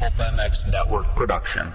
Pulp MX Network production.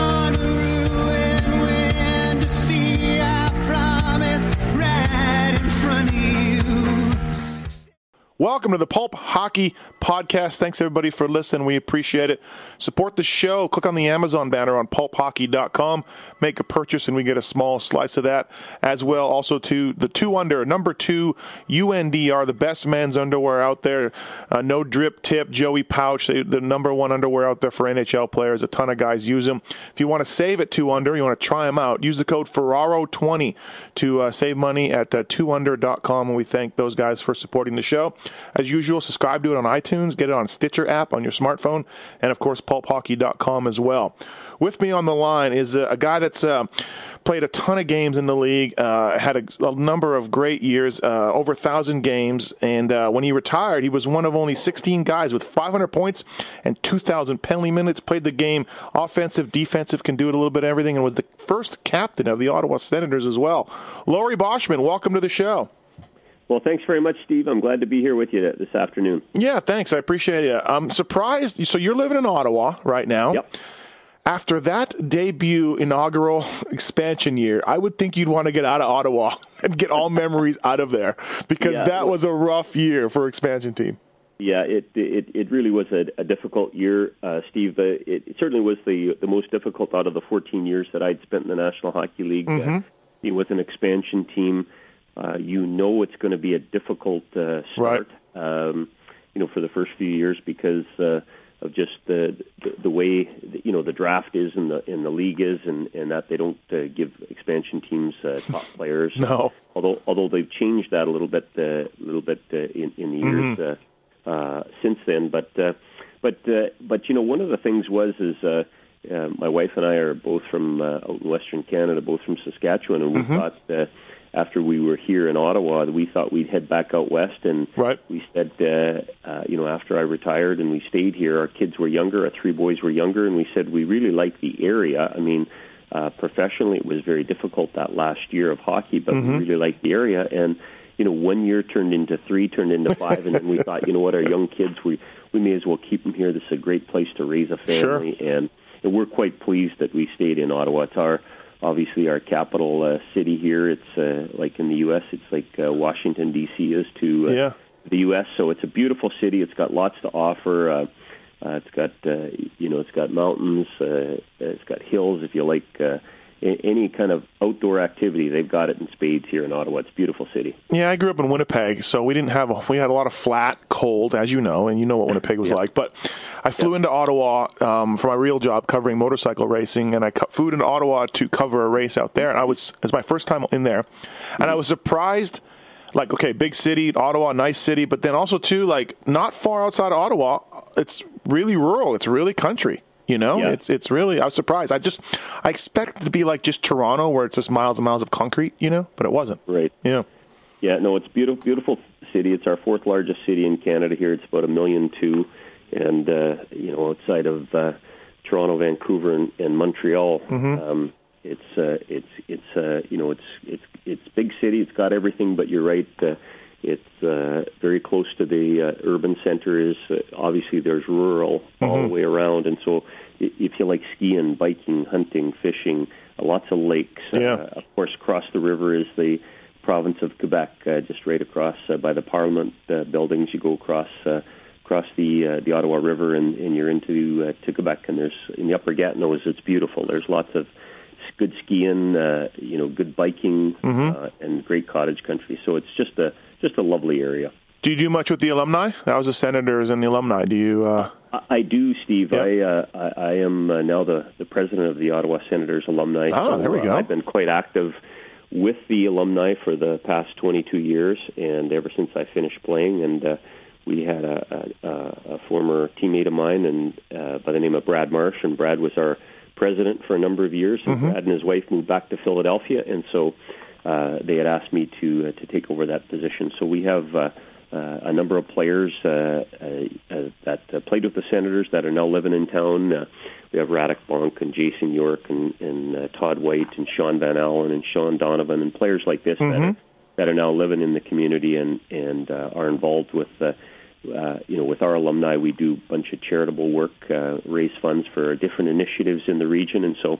Welcome to the Pulp Hockey Podcast. Thanks everybody for listening. We appreciate it. Support the show. Click on the Amazon banner on pulphockey.com. Make a purchase and we get a small slice of that as well. Also to the two under, number two, UNDR, the best men's underwear out there. Uh, no drip tip, Joey Pouch, the number one underwear out there for NHL players. A ton of guys use them. If you want to save at two under, you want to try them out, use the code Ferraro20 to uh, save money at uh, twounder.com. And we thank those guys for supporting the show. As usual, subscribe to it on iTunes, get it on Stitcher app on your smartphone, and of course, pulphockey.com as well. With me on the line is a, a guy that's uh, played a ton of games in the league, uh, had a, a, number of great years, uh, over a thousand games, and uh, when he retired, he was one of only 16 guys with 500 points and 2,000 penalty minutes. Played the game offensive, defensive, can do it a little bit of everything, and was the first captain of the Ottawa Senators as well. Laurie Boschman, welcome to the show. Well, thanks very much, Steve. I'm glad to be here with you this afternoon. Yeah, thanks. I appreciate it. I'm surprised. So you're living in Ottawa right now. Yep. After that debut inaugural expansion year, I would think you'd want to get out of Ottawa and get all memories out of there because yeah, that was a rough year for expansion team. Yeah, it it, it really was a, a difficult year, uh, Steve. It, it, certainly was the the most difficult out of the 14 years that I'd spent in the National Hockey League. Mm-hmm. Uh, with an expansion team. Uh, you know it's going to be a difficult uh, start, right. um, you know, for the first few years because uh, of just the, the the way you know the draft is and the in the league is, and, and that they don't uh, give expansion teams uh, top players. no, although although they've changed that a little bit, a uh, little bit uh, in in the years mm-hmm. uh, uh, since then. But uh, but uh, but you know, one of the things was is. Uh, uh, my wife and I are both from uh, out in Western Canada, both from Saskatchewan, and we mm-hmm. thought uh, after we were here in Ottawa, we thought we'd head back out west, and right. we said, uh, uh, you know, after I retired and we stayed here, our kids were younger, our three boys were younger, and we said we really like the area. I mean, uh, professionally, it was very difficult that last year of hockey, but mm-hmm. we really liked the area, and you know, one year turned into three, turned into five, and then we thought, you know what, our young kids, we we may as well keep them here. This is a great place to raise a family, sure. and and we're quite pleased that we stayed in Ottawa. It's our obviously our capital uh, city here. It's uh, like in the U.S. It's like uh, Washington D.C. is to uh, yeah. the U.S. So it's a beautiful city. It's got lots to offer. Uh, uh, it's got uh, you know it's got mountains. Uh, it's got hills. If you like uh, any kind of outdoor activity, they've got it in spades here in Ottawa. It's a beautiful city. Yeah, I grew up in Winnipeg, so we didn't have a, we had a lot of flat, cold, as you know, and you know what Winnipeg was yeah. like. But I flew yeah. into Ottawa um, for my real job covering motorcycle racing, and I flew into Ottawa to cover a race out there. And I was it was my first time in there, and I was surprised. Like okay, big city, Ottawa, nice city, but then also too like not far outside of Ottawa, it's really rural. It's really country. You know, yeah. it's it's really. I was surprised. I just I expect it to be like just Toronto, where it's just miles and miles of concrete. You know, but it wasn't. Right. Yeah. Yeah. No, it's beautiful. Beautiful city. It's our fourth largest city in Canada. Here, it's about a million two, and uh, you know, outside of uh, Toronto, Vancouver, and, and Montreal, mm-hmm. um, it's uh, it's it's uh, you know, it's it's it's big city. It's got everything, but you're right. Uh, it's uh, very close to the uh, urban centers. Uh, obviously, there's rural mm-hmm. all the way around, and so if you like skiing, biking, hunting, fishing, uh, lots of lakes. Yeah. Uh, of course, across the river is the province of Quebec, uh, just right across uh, by the Parliament uh, buildings. You go across uh, across the uh, the Ottawa River, and, and you're into uh, to Quebec. And there's in the Upper Gatineau, it's beautiful. There's lots of good skiing, uh, you know, good biking, mm-hmm. uh, and great cottage country. So it's just a just a lovely area. Do you do much with the alumni? That was the senators and the alumni. Do you? Uh... I do, Steve. Yeah. I, uh, I I am uh, now the the president of the Ottawa Senators alumni. Oh, so, there we go. Uh, I've been quite active with the alumni for the past 22 years, and ever since I finished playing. And uh, we had a, a, a former teammate of mine, and uh, by the name of Brad Marsh, and Brad was our president for a number of years. And Brad and his wife moved back to Philadelphia, and so uh, they had asked me to uh, to take over that position. So we have. Uh, a number of players uh, uh, that uh, played with the Senators that are now living in town. Uh, we have Radek Bonk and Jason York and, and uh, Todd White and Shaun Van Allen and Shean Donovan and players like this that, are, that are now living in the community and and uh, are involved with. Uh, uh, you know, with our alumni, we do a bunch of charitable work, uh, raise funds for different initiatives in the region, and so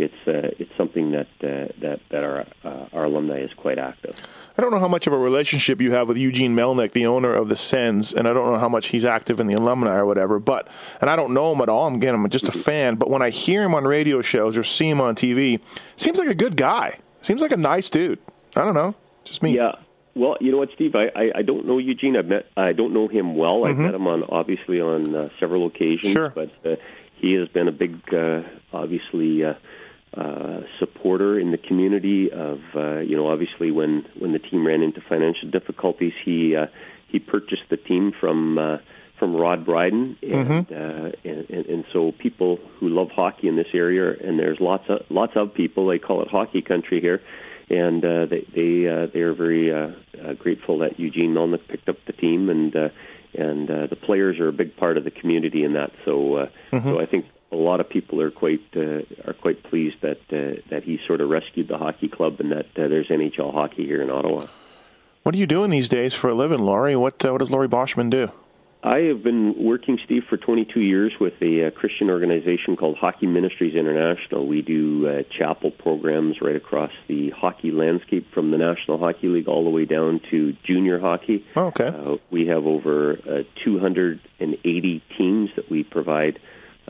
it's uh, it's something that uh, that that our uh, our alumni is quite active. I don't know how much of a relationship you have with Eugene Melnyk, the owner of the Sens, and I don't know how much he's active in the alumni or whatever. But and I don't know him at all. I'm again, I'm just a fan. But when I hear him on radio shows or see him on TV, seems like a good guy. Seems like a nice dude. I don't know, just me. Yeah. Well, you know what, Steve? I, I, I don't know Eugene. I've met. I don't know him well. I've met him on obviously on uh, several occasions. Sure. But uh, he has been a big, uh, obviously, uh, supporter in the community. Of uh, you know, obviously, when when the team ran into financial difficulties, he uh, he purchased the team from. Uh, from Rod Bryden, and, uh, and, and and so people who love hockey in this area, and there's lots of lots of people. They call it hockey country here, and uh, they they uh, they are very uh, uh, grateful that Eugene Melnyk picked up the team, and uh, and uh, the players are a big part of the community in that. So uh, so I think a lot of people are quite uh, are quite pleased that uh, that he sort of rescued the hockey club and that uh, there's NHL hockey here in Ottawa. What are you doing these days for a living, Laurie? What uh, what does Laurie Boschman do? I have been working, Steve, for 22 years with a uh, Christian organization called Hockey Ministries International. We do uh, chapel programs right across the hockey landscape from the National Hockey League all the way down to junior hockey. Oh, okay. Uh, we have over uh, 280 teams that we provide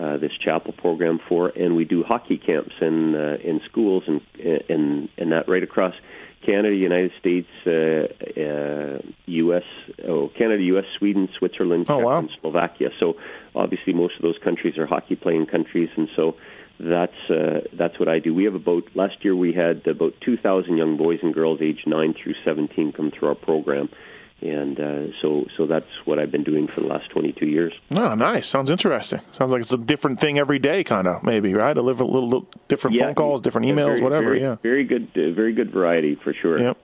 uh, this chapel program for, and we do hockey camps in uh, in schools and and and that right across Canada, United States, uh, uh, U.S., oh, Canada, U.S., Sweden, Switzerland, Oh, wow. and Slovakia. So obviously, most of those countries are hockey playing countries, and so that's uh, that's what I do. We have about last year we had about 2,000 young boys and girls aged nine through 17 come through our program, and uh, so so that's what I've been doing for the last 22 years. Oh, nice. Sounds interesting. Sounds like it's a different thing every day, kind of maybe, right? A little, little, little different phone calls, different emails, very- whatever. very- yeah. very good, uh, very good variety for sure. Yep.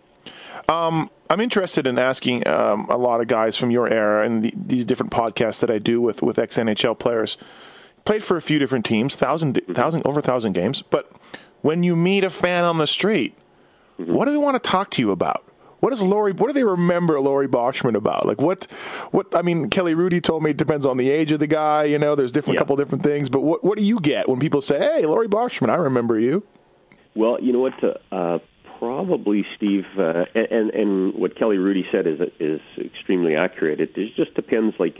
Um, I'm interested in asking um, a lot of guys from your era and the, these different podcasts that I do with with ex NHL players. Played for a few different teams, 1000 Mm-hmm. thousand over a thousand games. But when you meet a fan on the street, Mm-hmm. what do they want to talk to you about? What does Laurie? What do they remember Laurie Boschman about? Like what? What? I mean, Kelly Hrudey told me it depends on the age of the guy. You know, there's different Yeah. couple different things. But what? What do you get when people say, "Hey, Laurie Boschman, I remember you"? Well, you know what? Uh, uh, probably, Steve, uh, and and what Kelly Hrudey said is is extremely accurate. It, it just depends. Like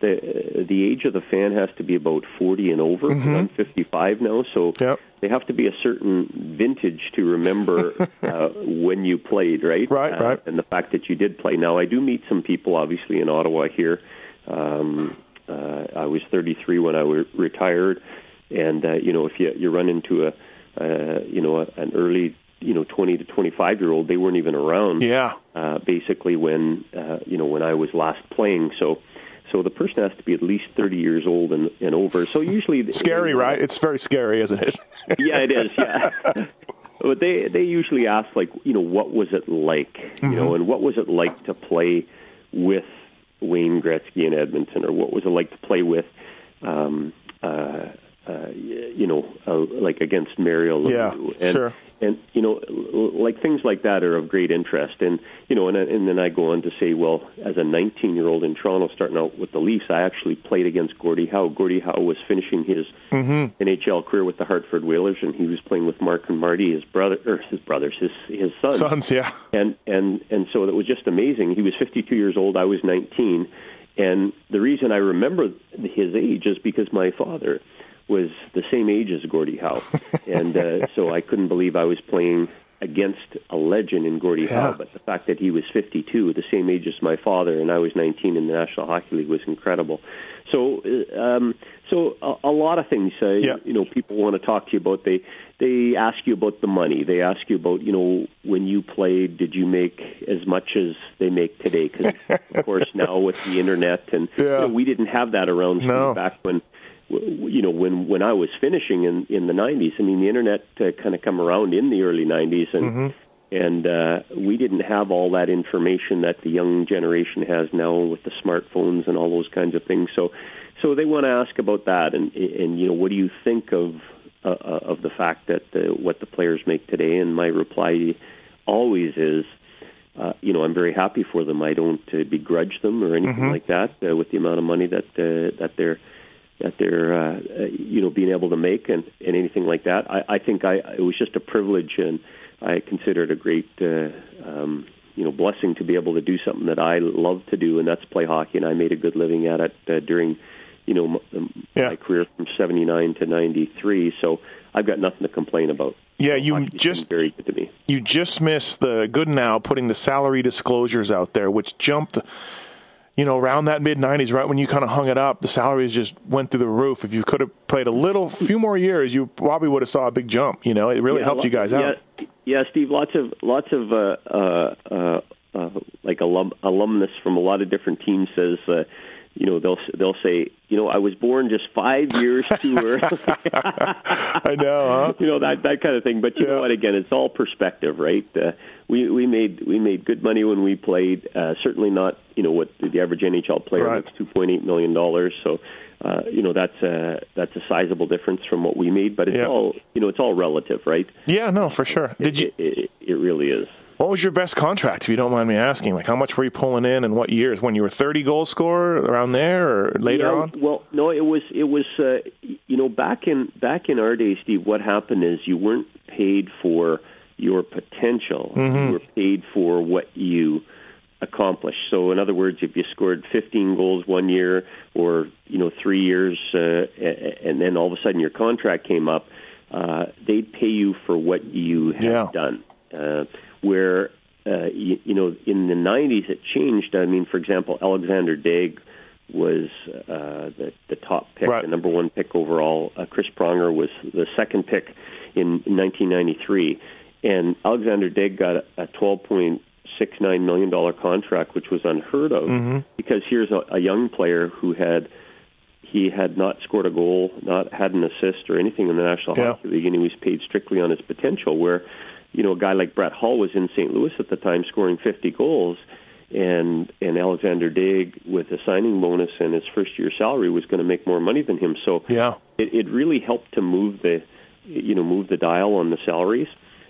the the age of the fan has to be about forty and over. I'm 55 now, so Mm-hmm. Yep. they have to be a certain vintage to remember uh, when you played, right? Right, Uh, right. And the fact that you did play. Now, I do meet some people, obviously, in Ottawa here. Um, uh, I was 33 when I re- retired, and uh, you know, if you you run into a uh, you know a, an early you know 20 to 25 year old, they weren't even around. Yeah. Uh, basically, when uh, you know when I was last playing, so. So the person has to be at least 30 years old and, and over. So usually Scary, right? It's very scary, isn't it? yeah, it is. Yeah, but they they usually ask like, you know, what was it like, you know, and what was it like to play with Wayne Gretzky in Edmonton, or what was it like to play with, um, uh, uh, you know, uh, like against Mario Yeah, Lemieux, and, sure. and you know, like things like that are of great interest, and you know, and and then I go on to say, well, as a 19 year old in Toronto, starting out with the Leafs, I actually played against Gordie Howe. Gordie Howe was finishing his Mm-hmm. NHL career with the Hartford Whalers, and he was playing with Mark and Marty, his brother, or his brothers, his his sons. Sons, yeah. And and and so it was just amazing. He was 52 years old. I was 19, and the reason I remember his age is because my father was the same age as Gordie Howe, and uh, so I couldn't believe I was playing against a legend in Gordie Yeah. Howe. But the fact that he was 52, the same age as my father, and I was 19 in the National Hockey League was incredible. So, uh, um, so a, a lot of things, uh, Yeah. you know, people want to talk to you about. They they ask you about the money. They ask you about, you know, when you played, did you make as much as they make today? Because of course now with the internet and you know, we didn't have that around No. back when you know, when when I was finishing in in the '90s, I mean, the internet uh, kind of come around in the early '90s, and mm-hmm. and uh, we didn't have all that information that the young generation has now with the smartphones and all those kinds of things. So, so they want to ask about that, and and you know, what do you think of uh, uh of the fact that uh, what the players make today? And my reply always is. Uh, you know, I'm very happy for them. I don't uh, begrudge them or anything mm-hmm. like that uh, with the amount of money that uh, that they're that they're uh, you know being able to make and, and anything like that. I, I think I it was just a privilege and I consider it a great uh, um, you know blessing to be able to do something that I love to do and that's play hockey and I made a good living at it uh, during you know my, yeah. my career from 79 to 93 so I've got nothing to complain about. Yeah, you just very good to me. You just missed the Goodenow putting the salary disclosures out there, which jumped you know, around that mid 90s, right when you kind of hung it up, the salaries just went through the roof. If you could have played a little, few more years, you probably would have saw a big jump. You know, it really yeah, helped you guys out. Yeah, yeah, Steve, lots of lots of uh, uh, uh, uh, like alum, alumnus from a lot of different teams says. Uh, you know they'll they'll say you know I was born just five years too early. I know, huh? You know that that kind of thing. But you yeah. know what? Again, it's all perspective, right? Uh, we we made we made good money when we played. Uh, certainly not you know what the average NHL player right. makes two point eight million dollars. So. Uh, you know that's a that's a sizable difference from what we made, but it's yeah. all you know it's all relative, right? Yeah, no, for sure. Did it, you? It, it, it really is. What was your best contract, if you don't mind me asking? Like, how much were you pulling in, and what years? When you were thirty goal scorer, around there, or later yeah, on? Well, no, it was it was uh, you know back in back in our day, Steve. What happened is you weren't paid for your potential. Mm-hmm. You were paid for what you accomplished. So, in other words, if you scored 15 goals one year or you know three years, uh, and then all of a sudden your contract came up, uh, they'd pay you for what you had yeah. done. Uh, where uh, you, you know in the 90s it changed. I mean, for example, Alexander Daigle was uh, the the top pick, right. the number one pick overall. Uh, Chris Pronger was the second pick in, in 1993 and Alexander Daigle got a $12.69 million contract, which was unheard of mm-hmm. because here's a, a young player who had he had not scored a goal, not had an assist or anything in the National yeah. Hockey League, and he was paid strictly on his potential. Where, you know, a guy like Brett Hull was in St. Louis at the time, scoring 50 goals, and and Alexander Daigle with a signing bonus and his first year salary was going to make more money than him. So yeah, it, it really helped to move the, you know, move the dial on the salaries.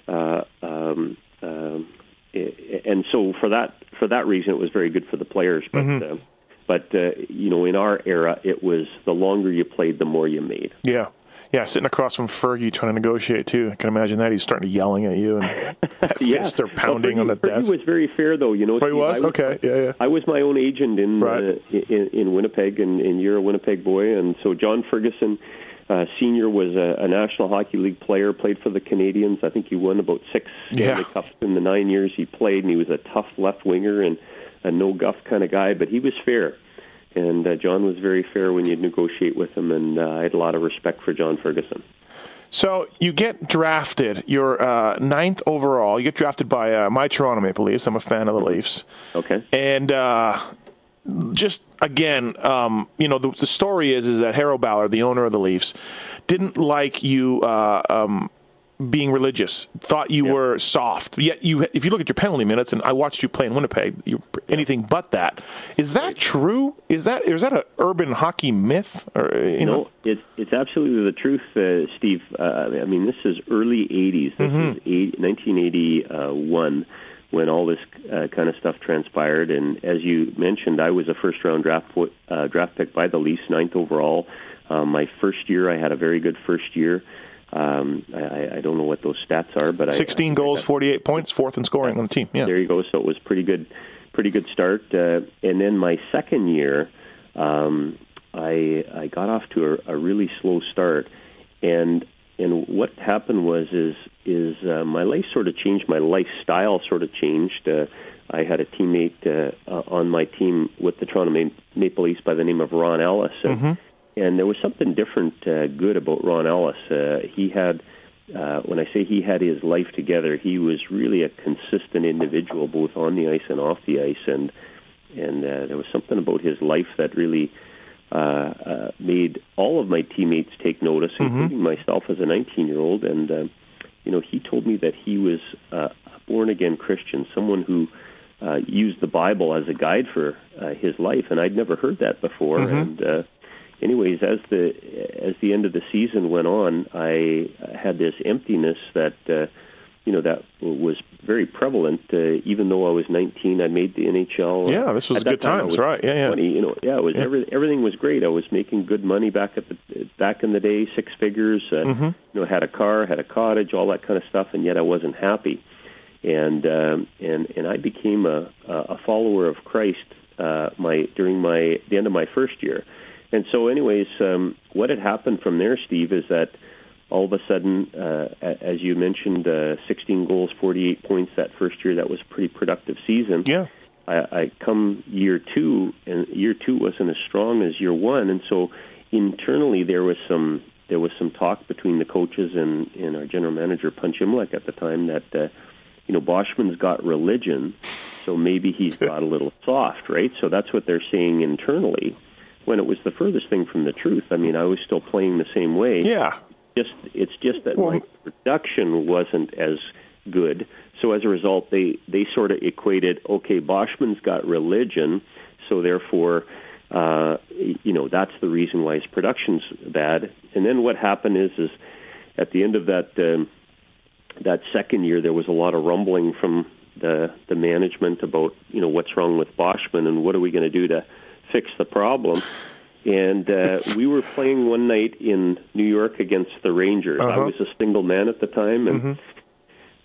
Uh, um, um, and so for that for that reason, it was very good for the players. But mm-hmm. uh, but uh, you know, in our era, it was the longer you played, the more you made. Yeah. Yeah, sitting across from Fergie trying to negotiate too. I can imagine that he's starting to yelling at you and yeah. they're pounding well, Fergie, on the Fergie desk. was very fair though. You know, oh, he was? was okay. Yeah, yeah. I was my own agent in right. uh, in, in Winnipeg, and, and you're a Winnipeg boy, and so John Ferguson uh, senior was a, a National Hockey League player, played for the Canadiens. I think he won about six yeah. Stanley Cups in the nine years he played, and he was a tough left winger and a no guff kind of guy, but he was fair. And uh, John was very fair when you negotiate with him, and uh, I had a lot of respect for John Ferguson. So you get drafted. You're uh, ninth overall. You get drafted by uh, my Toronto Maple Leafs. I'm a fan of the Leafs. Okay. And uh, just again, um, you know, the, the, story is is that Harold Ballard, the owner of the Leafs, didn't like you uh, um, being religious. Thought you yep. were soft. Yet you, if you look at your penalty minutes, and I watched you play in Winnipeg, you anything but that. Is that true? Is that is that an urban hockey myth? Or, you no, know? it's it's absolutely the truth, uh, Steve. Uh, I mean, this is early '80s. This mm-hmm. is eight, 1981 when all this uh, kind of stuff transpired. And as you mentioned, I was a first round draft uh, draft pick by the Leafs, ninth overall. Um, my first year, I had a very good first year. Um, I, I don't know what those stats are, but 16 I, goals, 48 points, fourth in scoring on the team. Yeah, there you go. So it was pretty good, pretty good start. Uh, and then my second year, um, I I got off to a, a really slow start, and and what happened was is is uh, my life sort of changed. My lifestyle sort of changed. Uh, I had a teammate uh, uh, on my team with the Toronto Maple Leafs by the name of Ron Ellis, and, mm-hmm. And there was something different, uh, good about Ron Ellis. Uh, he had. Uh, when I say he had his life together, he was really a consistent individual, both on the ice and off the ice, and and uh, there was something about his life that really uh, uh, made all of my teammates take notice, including myself as a 19 year old. And uh, you know, he told me that he was uh, a born again Christian, someone who uh, used the Bible as a guide for uh, his life, and I'd never heard that before. And uh, anyways, as the as the end of the season went on, I had this emptiness that uh, you know that was very prevalent. Uh, even though I was 19, I made the NHL. Yeah, this was At good time, times, was right? Yeah, yeah. 20, you know, yeah, it was Every, everything was great. I was making good money back at the back in the day, six figures. Uh, Mm-hmm. You know, had a car, had a cottage, all that kind of stuff, and yet I wasn't happy. And um, and and I became a a follower of Christ uh, my during my the end of my first year. And so, anyways, um, what had happened from there, Steve, is that all of a sudden, uh, as you mentioned, uh, 16 goals, 48 points that first year. That was a pretty productive season. Yeah. I, I come year two, and year two wasn't as strong as year one, and so internally there was some there was some talk between the coaches and, and our general manager Punch Imlach at the time that uh, you know Boschman's got religion, so maybe he's got a little soft, right? So that's what they're saying internally. When it was the furthest thing from the truth. I mean, I was still playing the same way Yeah. just it's just that Well- my production wasn't as good. So as a result, they they sort of equated okay, Boschman's got religion, so therefore, uh, you know that's the reason why his production's bad. And then what happened is is at the end of that um, that second year, there was a lot of rumbling from the the management about you know what's wrong with Boschman and what are we going to do to fix the problem. And uh, we were playing one night in New York against the Rangers. I Uh-huh. was a single man at the time, and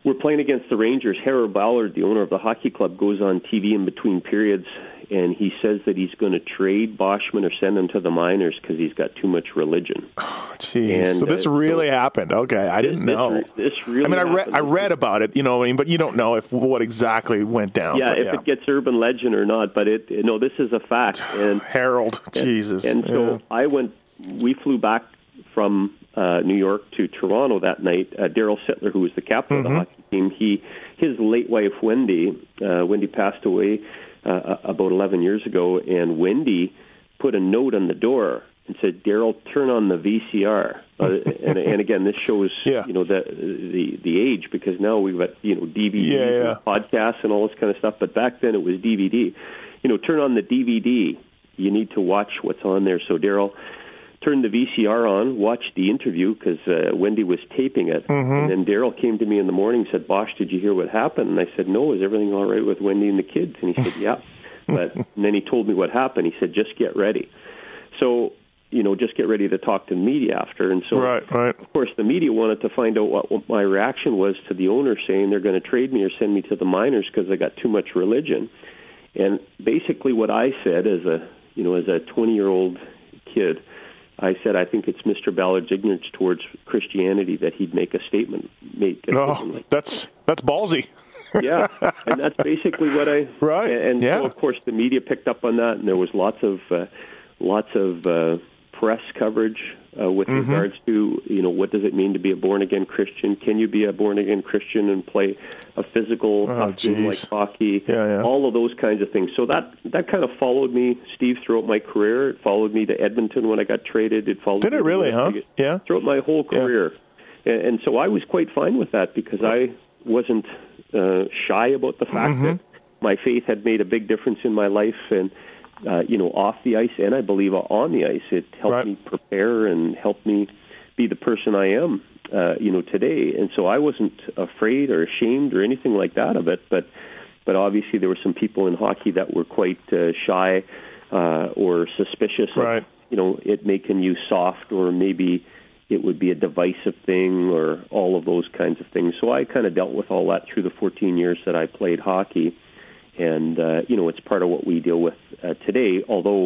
we're playing against the Rangers. Harold Ballard, the owner of the hockey club, goes on TV in between periods, and he says that he's going to trade Boschman or send him to the minors because he's got too much religion. Oh jeez. So this uh, really so- happened. Okay, I didn't This- know. This really. I mean, I read. I read about it, you know, what I mean, but you don't know if what exactly went down. Yeah, but if it gets urban legend or not, but it no, this is a fact. And Harold, Jesus, And so yeah. I went. We flew back from uh, New York to Toronto that night. Uh, Daryl Sittler, who was the captain Mm-hmm. of the hockey team, he his late wife Wendy. Uh, Wendy passed away uh, about 11 years ago, and Wendy put a note on the door and said, "Daryl, turn on the VCR." Uh, and, and again, this shows Yeah. you know the the the age because now we've got you know DVDs Yeah, yeah. and podcasts and all this kind of stuff. But back then it was DVD. You know, turn on the DVD. You need to watch what's on there. So Daryl turned the VCR on, watched the interview because uh, Wendy was taping it, Mm-hmm. and then Daryl came to me in the morning and said, "Bosch, did you hear what happened?" And I said, "No, is everything all right with Wendy and the kids?" And he said, "Yeah." But and then he told me what happened. He said, "Just get ready." So you know, just get ready to talk to the media after. And so, Right, right. of course, the media wanted to find out what, what my reaction was to the owner saying they're going to trade me or send me to the minors because I got too much religion. And basically, what I said as a you know as a 20 year old kid, I said I think it's Mr. Ballard's ignorance towards Christianity that he'd make a statement make a statement Oh, like that's that's ballsy. yeah, and that's basically what I Right, And yeah. so, of course, the media picked up on that, and there was lots of uh, lots of uh, press coverage uh, with Mm-hmm. regards to you know what does it mean to be a born again Christian? Can you be a born again Christian and play a physical Oh, game like hockey? Yeah, yeah. All of those kinds of things. So that that kind of followed me, Steve, throughout my career. It followed me to Edmonton when I got traded. It followed Did me it really, huh? Vegas. Yeah. Throughout my whole Yeah. career. And, and so I was quite fine with that because I wasn't uh, shy about the fact Mm-hmm. that my faith had made a big difference in my life and uh, you know off the ice and I believe on the ice it helped Right. me prepare and helped me be the person I am uh, you know today and so I wasn't afraid or ashamed or anything like that of it but but obviously there were some people in hockey that were quite uh, shy uh, or suspicious Right. of you know it making you soft or maybe it would be a divisive thing or all of those kinds of things. So I kind of dealt with all that through the 14 years that I played hockey, and uh, you know it's part of what we deal with uh, today. Although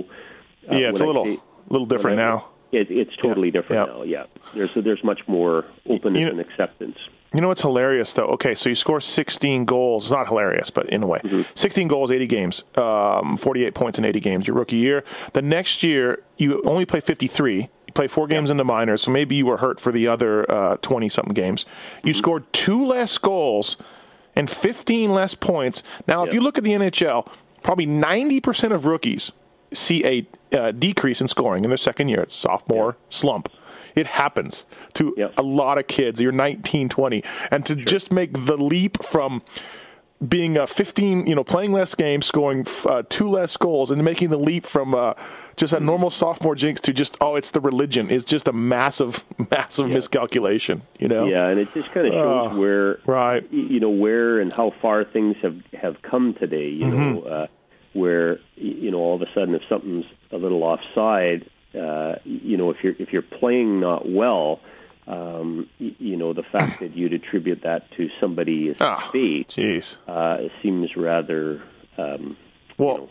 uh, yeah, it's a little say- little different I- now. It, it's totally different Yeah. now. Yeah, there's there's much more openness You know- and acceptance. You know what's hilarious though? Okay, so you score 16 goals. It's not hilarious, but in a way, Mm-hmm. 16 goals, 80 games, um, 48 points in 80 games. Your rookie year. The next year, you only play 53. You play four games in the minors, so maybe you were hurt for the other 20 something games. You Mm-hmm. scored two less goals and 15 less points. Now, if you look at the NHL, probably 90% of rookies see a uh, decrease in scoring in their second year. It's sophomore slump. It happens to Yep. a lot of kids. You're 19, 20. And to just make the leap from being a 15, you know, playing less games, scoring uh, two less goals, and making the leap from uh, just a normal sophomore jinx to just, oh, it's the religion is just a massive, massive miscalculation, you know? Yeah, and it just kind of shows Oh, where right. you know where and how far things have have come today. You know, Mm-hmm. uh, where you know all of a sudden if something's a little offside, uh, you know if you're if you're playing not well. Um, y- you know the fact that you'd attribute that to somebody's Ah, fate Jeez. uh, seems rather um, Well,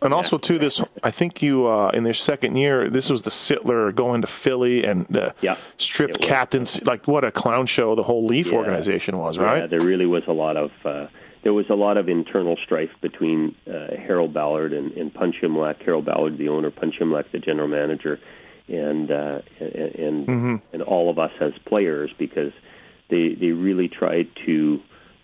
and also too, this I think you uh, in their second year, this was the Sittler going to Philly and the Yeah, stripped it captains. Like what a clown show the whole Leaf Yeah. organization was, right? Yeah, there really was a lot of uh, there was a lot of internal strife between uh, Harold Ballard and, and Punch Imlach. Harold Ballard, the owner, Punch Imlach, the general manager, and uh, and and, Mm-hmm. and all of us as players because they they really tried to.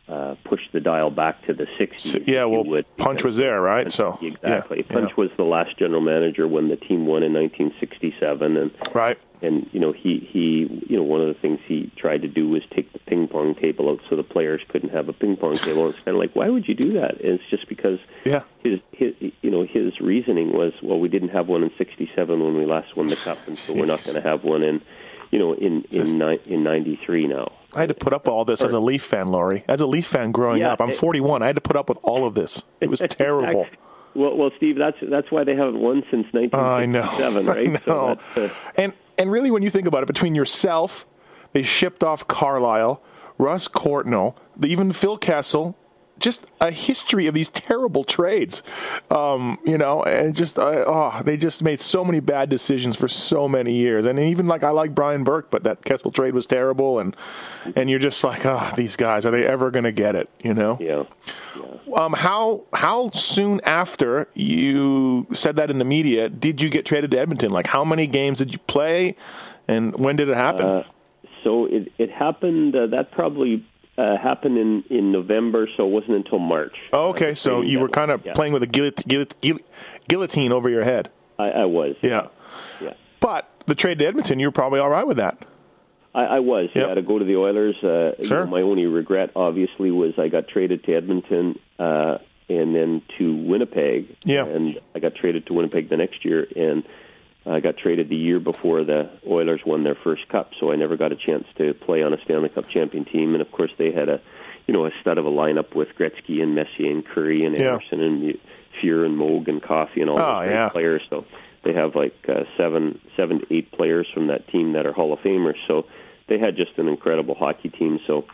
Uh, push the dial back to the 60s. yeah, well, would, Punch was there, right? So exactly. yeah. Punch was the last general manager when the team won in 1967, and right. And you know he he you know one of the things he tried to do was take the ping pong table out so the players couldn't have a ping pong table. And it's kind of like why would you do that? And it's just because Yeah. his his you know his reasoning was well we didn't have one in '67 when we last won the cup, and so we're not going to have one in you know in in ni- in '93 now. I had to put up all this as a Leaf fan, Laurie. As a Leaf fan growing Yeah, up, I'm 41. I had to put up with all of this. It was terrible. Well, well, Steve, that's that's why they haven't won since I know. 1967, right? I know. So that's, uh, and and really, when you think about it, between yourself, they shipped off Carlyle, Russ Courtnall, the, even Phil Kessel, just a history of these terrible trades. Um, you know, and just uh, oh, they just made so many bad decisions for so many years. And even like I like Brian Burke, but that Kessel trade was terrible. And and you're just like, oh, these guys are they ever going to get it? You know. yeah. Um, how how soon after you said that in the media did you get traded to Edmonton? Like, how many games did you play, and when did it happen? Uh, so it it happened. Uh, that probably uh, happened in in November. So it wasn't until March. oh, okay, so you were kind of Yeah. playing with a guillot- guillot- guillot- guillotine over your head. I, I was. Yeah, Yeah. but the trade to Edmonton, you were probably all right with that. I, I was. Yep. Yeah, to go to the Oilers. Uh, you Sure. know, my only regret, obviously, was I got traded to Edmonton uh, and then to Winnipeg. Yeah. And I got traded to Winnipeg the next year, and I got traded the year before the Oilers won their first cup. So I never got a chance to play on a Stanley Cup champion team. And of course, they had a, you know, a stud of a lineup with Gretzky and Messier and Kurri and Yeah. Anderson and Fuhr and Moog and Coffey and all Oh, those great yeah. players. So they have like uh, seven, seven to eight players from that team that are Hall of Famers. So they had just an incredible hockey team. So,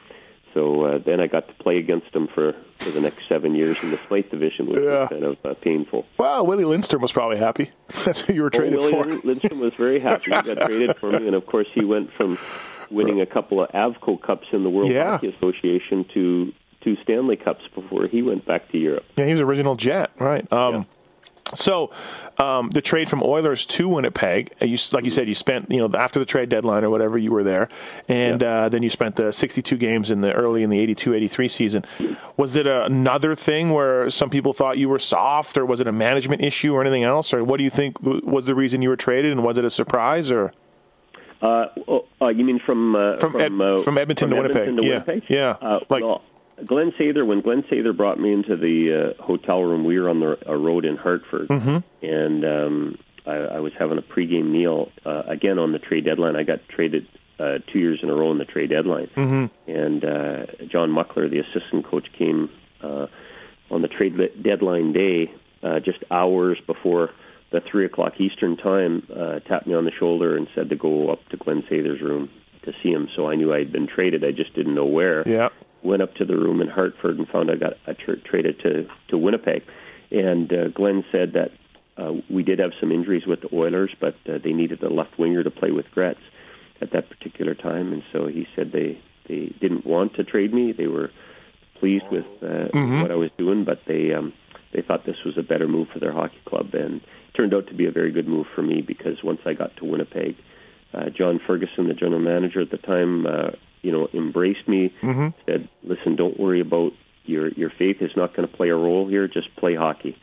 so uh, then I got to play against them for, for the next seven years in the Smythe division, which Yeah. was kind of uh, painful. Well, Willie Lindstrom was probably happy. That's who you were traded oh, for. Lindstrom was very happy. He got traded for me, and of course, he went from winning a couple of Avco Cups in the World Yeah. Hockey Association to two Stanley Cups before he went back to Europe. Yeah, he was original Jet, right? Um, So, um, the trade from Oilers to Winnipeg, uh, you, like you said, you spent you know after the trade deadline or whatever you were there, and uh, then you spent the 62 games in the early in the 82-83 season. Was it another thing where some people thought you were soft, or was it a management issue, or anything else, or what do you think was the reason you were traded, and was it a surprise, or Uh, oh, uh, you mean from uh, From Ed- uh, from Edmonton to Winnipeg. To Yeah, Winnipeg? yeah. Uh, Like- well, Glenn Sather, when Glenn Sather brought me into the uh, hotel room, we were on the a road in Hartford, Mm-hmm. and um, I, I was having a pregame meal uh, again on the trade deadline. I got traded uh, two years in a row on the trade deadline, Mm-hmm. and uh, John Muckler, the assistant coach, came uh, on the trade deadline day, uh, just hours before the three o'clock Eastern time, uh, tapped me on the shoulder and said to go up to Glenn Sather's room to see him. So I knew I had been traded. I just didn't know where. yeah, Went up to the room in Hartford and found I got I tra- traded to to Winnipeg. And uh, Glenn said that uh, we did have some injuries with the Oilers, but uh, they needed a left winger to play with Gretz at that particular time, and so he said they they didn't want to trade me. They were pleased with uh, what I was doing, but they um, they thought this was a better move for their hockey club, and it turned out to be a very good move for me because once I got to Winnipeg, uh, John Ferguson, the general manager at the time, uh, you know, embraced me, said, "Listen, don't worry about your your faith is not going to play a role here. Just play hockey."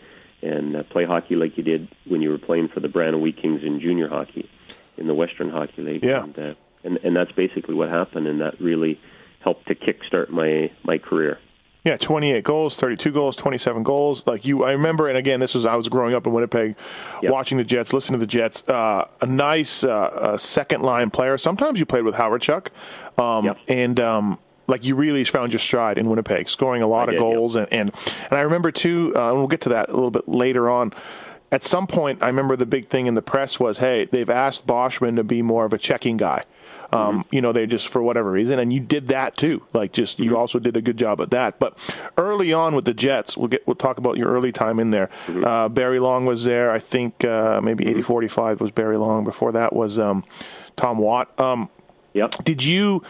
and uh, play hockey like you did when you were playing for the Brandon Wheat Kings in junior hockey in the Western Hockey League. Yeah. And, uh, and and that's basically what happened, and that really helped to kickstart my my career. Yeah, 28 goals, 32 goals, 27 goals. Like you, I remember, and again, this was I was growing up in Winnipeg, Yep. watching the Jets, listening to the Jets. Uh, a nice uh, uh, second line player. Sometimes you played with Hawerchuk, um, Yep. and um, like you really found your stride in Winnipeg, scoring a lot I of did, yep. goals. And, and and I remember too, uh, and we'll get to that a little bit later on. At some point, I remember the big thing in the press was, "Hey, they've asked Boschman to be more of a checking guy." Um, You know, they just for whatever reason, and you did that too. Like, just you also did a good job at that. But early on with the Jets, we'll get we'll talk about your early time in there. Uh, Barry Long was there. I think uh, maybe eighty forty five was Barry Long. Before that was um, Tom Watt. Um, Yep. did you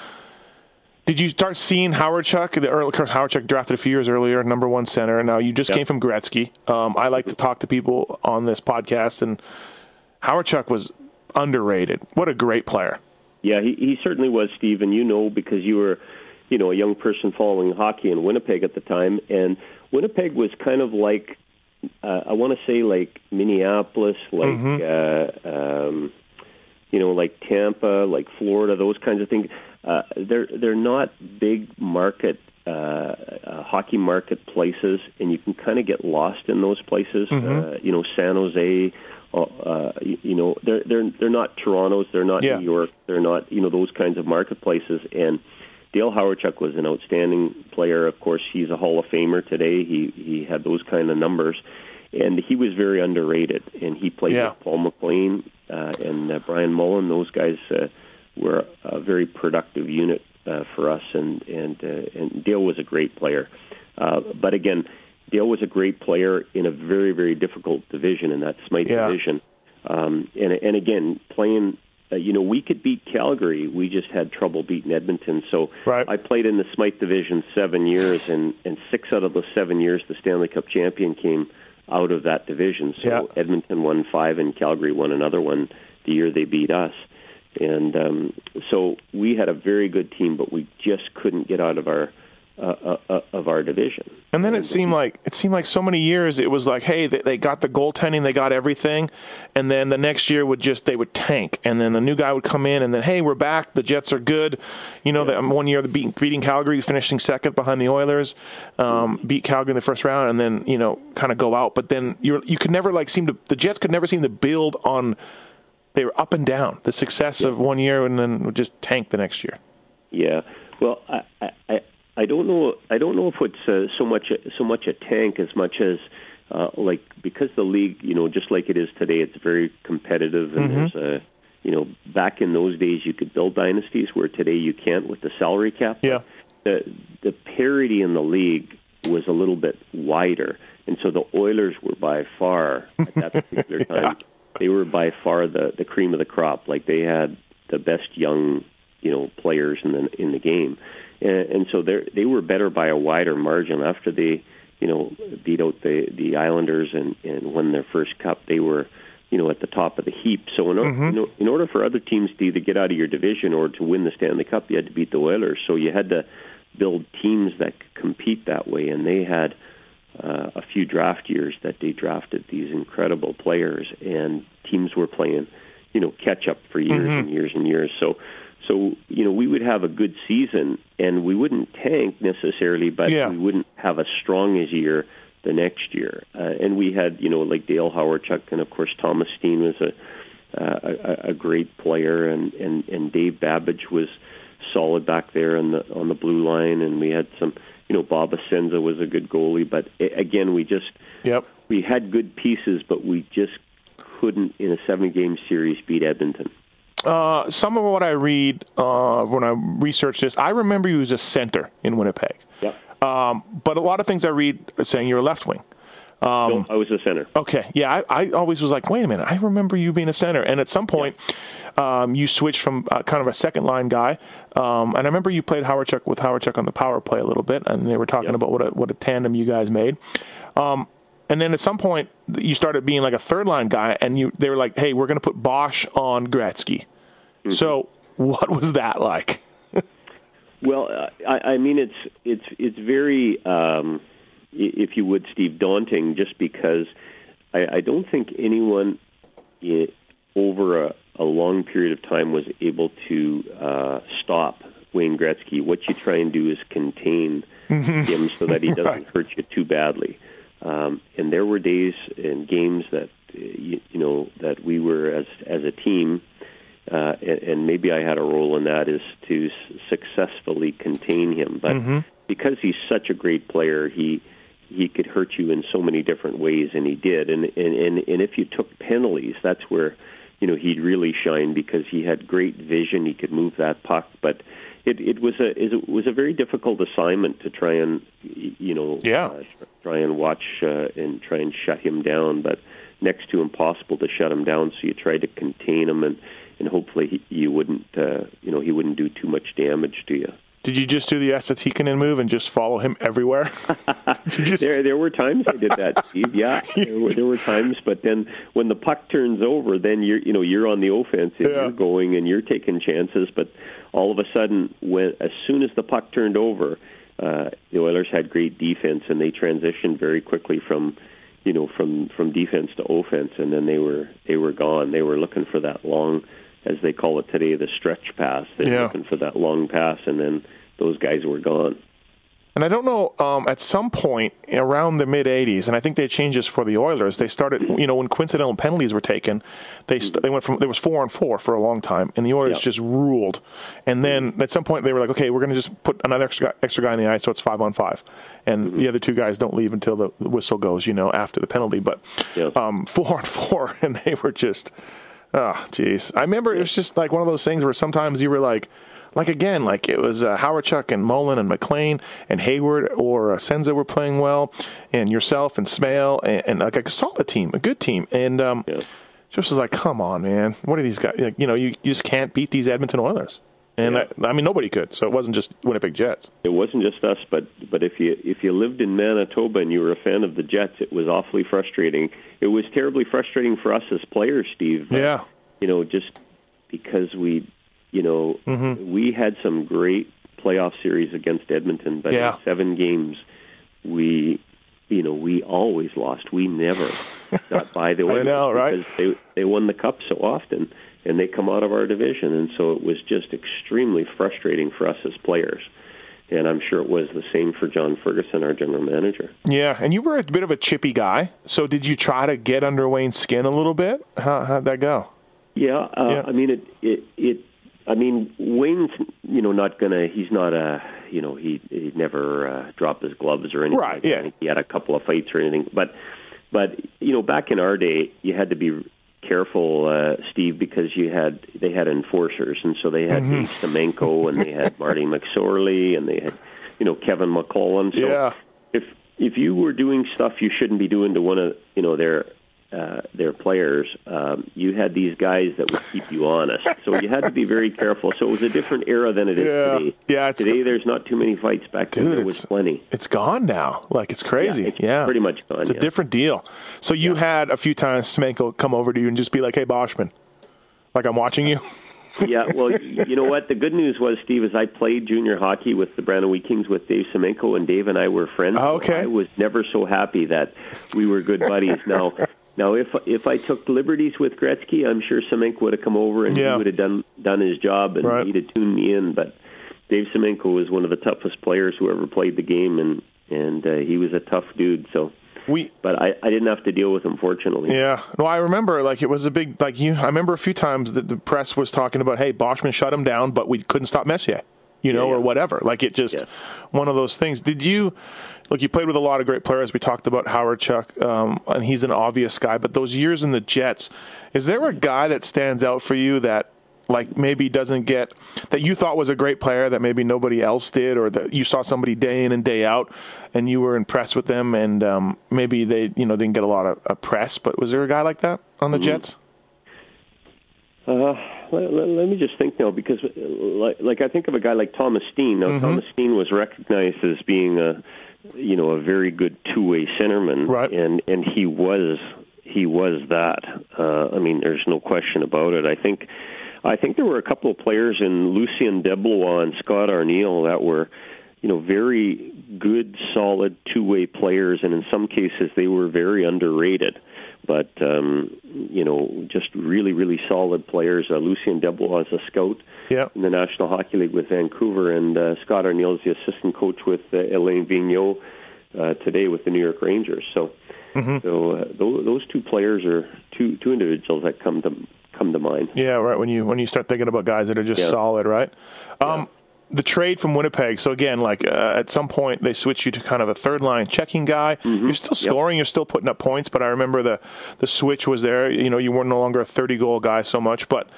did you start seeing Hawerchuk? The early, of course, Hawerchuk drafted a few years earlier, number one center. Now you just Yeah. came from Gretzky. Um, I like to talk to people on this podcast, and Hawerchuk was underrated. What a great player! Yeah, he, he certainly was, Steve, and you know because you were, you know, a young person following hockey in Winnipeg at the time, and Winnipeg was kind of like, uh, I want to say like Minneapolis, like, uh, um, you know, like Tampa, like Florida, those kinds of things. Uh, they're they're not big market uh, uh, hockey market places, and you can kind of get lost in those places. Uh, you know, San Jose. Uh, you, you know, they're they're they're not Toronto's, they're not Yeah. New York, they're not you know those kinds of marketplaces. And Dale Hawerchuk was an outstanding player. Of course, he's a Hall of Famer today. He he had those kind of numbers, and he was very underrated. And he played Yeah. with Paul McLean uh, and uh, Brian Mullen. Those guys uh, were a very productive unit uh, for us, and and uh, and Dale was a great player. Uh, but again, Dale was a great player in a very very difficult division, in that Smythe Yeah. division. Um, and and again, playing. Uh, you know, we could beat Calgary. We just had trouble beating Edmonton. So Right. I played in the Smythe division seven years, and and six out of the seven years, the Stanley Cup champion came out of that division. So Yeah. Edmonton won five, and Calgary won another one the year they beat us. And um, so we had a very good team, but we just couldn't get out of our uh, uh, uh, of our division. And then it seemed like it seemed like so many years it was like, hey, they, they got the goaltending, they got everything, and then the next year would just they would tank, and then a new guy would come in, and then hey, we're back, the Jets are good, you know. The, one year the beating, beating Calgary, finishing second behind the Oilers, um, beat Calgary in the first round, and then you know kind of go out, but then you you could never like seem to the Jets could never seem to build on. They were up and down. The success of one year and then would just tank the next year. Yeah. Well, I I I- don't know. I don't know if it's uh, so much so much a tank as much as uh, like because the league, you know, just like it is today, it's very competitive, and there's a you know back in those days you could build dynasties where today you can't with the salary cap. Yeah. the the parity in the league was a little bit wider, and so the Oilers were by far at that particular time they were by far the the cream of the crop. Like they had the best young you know players in the in the game, and, and so they they were better by a wider margin after they you know beat out the the Islanders and and won their first cup. They were you know at the top of the heap. So in, you know, in order for other teams to either get out of your division or to win the Stanley Cup, you had to beat the Oilers. So you had to build teams that could compete that way, and they had uh, a few draft years that they drafted these incredible players, and teams were playing, you know, catch up for years and years and years. So, so you know, we would have a good season, and we wouldn't tank necessarily, but Yeah. we wouldn't have as strong as year the next year. Uh, and we had, you know, like Dale Hawerchuk, and of course Thomas Steen was a uh, a, a great player, and and and Dave Babych was solid back there on the on the blue line, and we had some, you know, Bob Essensa was a good goalie, but again, we just Yep. we had good pieces, but we just couldn't in a seven game series beat Edmonton. Uh, some of what I read uh, when I research this, I remember you as a center in Winnipeg. Yep. Um, but a lot of things I read are saying you're a left wing. no, I was a center. Okay, yeah, I, I always was like, wait a minute, I remember you being a center, and at some point, um, you switched from uh, kind of a second line guy, um, and I remember you played Hawerchuk with Hawerchuk on the power play a little bit, and they were talking about what a what a tandem you guys made. And then at some point, you started being like a third line guy, and you they were like, hey, we're going to put Bosch on Gretzky. So what was that like? Well, uh, I, I mean, it's it's it's very, um, if you would, Steve, daunting, just because I, I don't think anyone i over a, a long period of time was able to uh, stop Wayne Gretzky. What you try and do is contain him so that he doesn't Right. hurt you too badly. Um, and there were days and games that uh, you, you know that we were as as a team, uh, and, and maybe I had a role in that is to successfully contain him. But because he's such a great player, he he could hurt you in so many different ways, and he did. And and and, and if you took penalties, that's where you know he'd really shine because he had great vision. He could move that puck, but it it was a it was a very difficult assignment to try and you know Yeah. uh, try and watch uh, and try and shut him down, but next to impossible to shut him down. So you tried to contain him and and hopefully he, you wouldn't uh, you know he wouldn't do too much damage to you. Did you just do the Esa Tikkanen move and just follow him everywhere? Just, There, there were times I did that, Steve. Yeah, there were, there were times, but then when the puck turns over, then you're, you know, you're on the offense and Yeah. you're going and you're taking chances. But all of a sudden, when as soon as the puck turned over, uh, the Oilers had great defense and they transitioned very quickly from, you know, from from defense to offense, and then they were they were gone. They were looking for that long, as they call it today, the stretch pass. They Yeah. looking for that long pass, and then those guys were gone. And I don't know, um, at some point around the mid 80s, and I think they changed this for the Oilers, they started, you know, when coincidental penalties were taken, they st- they went from, there was four on four for a long time, and the Oilers Yeah. just ruled. And then at some point they were like, okay, we're going to just put another extra guy, extra guy in the ice, so it's five on five. And the other two guys don't leave until the whistle goes, you know, after the penalty. But Yeah. um, four on four, and they were just, oh, jeez. I remember it was just like one of those things where sometimes you were like, like again, like it was uh, Hawerchuk and Mullen and McLean and Hayward or uh, Senza were playing well, and yourself and Smail and, and like a solid team, a good team, and um, Yeah. just was like, come on, man, what are these guys? Like, you know, you, you just can't beat these Edmonton Oilers, and Yeah. I, I mean nobody could, so it wasn't just Winnipeg Jets. It wasn't just us, but but if you if you lived in Manitoba and you were a fan of the Jets, it was awfully frustrating. It was terribly frustrating for us as players, Steve. Uh, Yeah. you know, just because we, you know, Mm-hmm. we had some great playoff series against Edmonton, but Yeah. in seven games, we, you know, we always lost. We never got by the I know, right? because they they won the cup so often, and they come out of our division, and so it was just extremely frustrating for us as players. And I'm sure it was the same for John Ferguson, our general manager. Yeah, and you were a bit of a chippy guy, so did you try to get under Wayne's skin a little bit? How, how'd that go? Yeah, uh, Yeah. I mean it. It. It. I mean Wayne's. You know, not gonna. He's not a. You know, he he never uh, dropped his gloves or anything. Right, like yeah. He had a couple of fights or anything, but but you know, back in our day, you had to be careful, uh, Steve, because you had they had enforcers, and so they had Mm-hmm. Dave Semenko and they had Marty McSorley and they had you know Kevin McClelland. So Yeah. if if you were doing stuff you shouldn't be doing to one of you know their uh, their players, um, you had these guys that would keep you honest. So you had to be very careful. So it was a different era than it is Yeah. today. Yeah, it's- today there's not too many fights. Back then Dude, there was plenty. It's gone now. Like it's crazy. Yeah, it's yeah, pretty much gone, It's a different deal. So you had a few times Semenko come over to you and just be like, "Hey, Boschman, like I'm watching you." yeah, well, you know what? The good news was, Steve, is I played junior hockey with the Brandon Wheat Kings with Dave Semenko, and Dave and I were friends. Oh, okay. I was never so happy that we were good buddies. Now, now, if if I took liberties with Gretzky, I'm sure Semenko would have come over and Yeah. he would have done done his job and Right. he'd have tuned me in. But Dave Semenko was one of the toughest players who ever played the game, and and uh, he was a tough dude. So. We But I, I didn't have to deal with him, fortunately. Yeah. No, I remember like it was a big like you. I remember a few times that the press was talking about, "Hey, Boschman shut him down, but we couldn't stop Messier." You know, Yeah, or whatever. Like it just Yeah. one of those things. Did you look? You played with a lot of great players. We talked about Hawerchuk, um, and he's an obvious guy. But those years in the Jets, is there a guy that stands out for you that like maybe doesn't get that you thought was a great player that maybe nobody else did, or that you saw somebody day in and day out, and you were impressed with them, and um, maybe they you know didn't get a lot of press. But was there a guy like that on the Jets? Uh, let, let, let me just think now, because uh, like, like I think of a guy like Thomas Steen. Now, Mm-hmm. Thomas Steen was recognized as being a, you know, a very good two-way centerman, Right. and and he was he was that. Uh, I mean, there's no question about it. I think. I think there were a couple of players in Lucien Deblois and Scott Arniel that were, you know, very good, solid two-way players, and in some cases they were very underrated. But um, you know, just really, really solid players. Uh, Lucien Deblois is a scout Yeah. in the National Hockey League with Vancouver, and uh, Scott Arniel is the assistant coach with uh, Alain Vigneault uh, today with the New York Rangers. So, so uh, those, those two players are two two individuals that come to come to mind. Yeah, right. When you when you start thinking about guys that are just Yeah. solid, right? Um, The trade from Winnipeg. So again, like uh, at some point they switch you to kind of a third line checking guy. You're still scoring, you're still putting up points, but I remember the the switch was there. You know, you were no longer a 30 goal guy so much, but.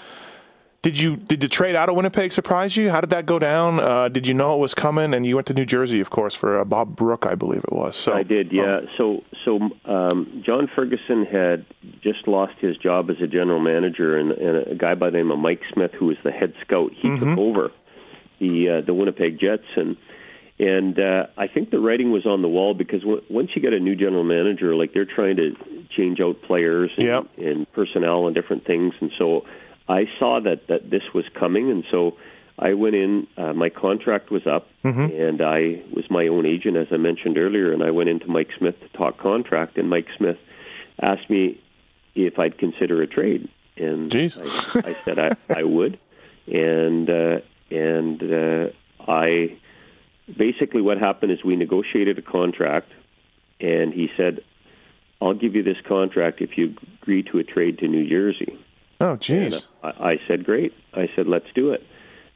Did you did the trade out of Winnipeg surprise you? How did that go down? Uh, did you know it was coming? And you went to New Jersey, of course, for uh, Bob Brooke, I believe it was. So I did, yeah. So, so um, John Ferguson had just lost his job as a general manager, and, and a guy by the name of Mike Smith, who was the head scout, he took over the uh, the Winnipeg Jets, and and uh, I think the writing was on the wall because w- once you get a new general manager, like they're trying to change out players and, Yep. and personnel and different things, and so I saw that that this was coming, and so. I went in. Uh, my contract was up, and I was my own agent, as I mentioned earlier. And I went into Mike Smith to talk contract, and Mike Smith asked me if I'd consider a trade, and. I, I said I, I would, and uh, and uh, I basically what happened is we negotiated a contract, and he said, "I'll give you this contract if you agree to a trade to New Jersey." oh, jeez. I, I said, "Great." I said, "Let's do it."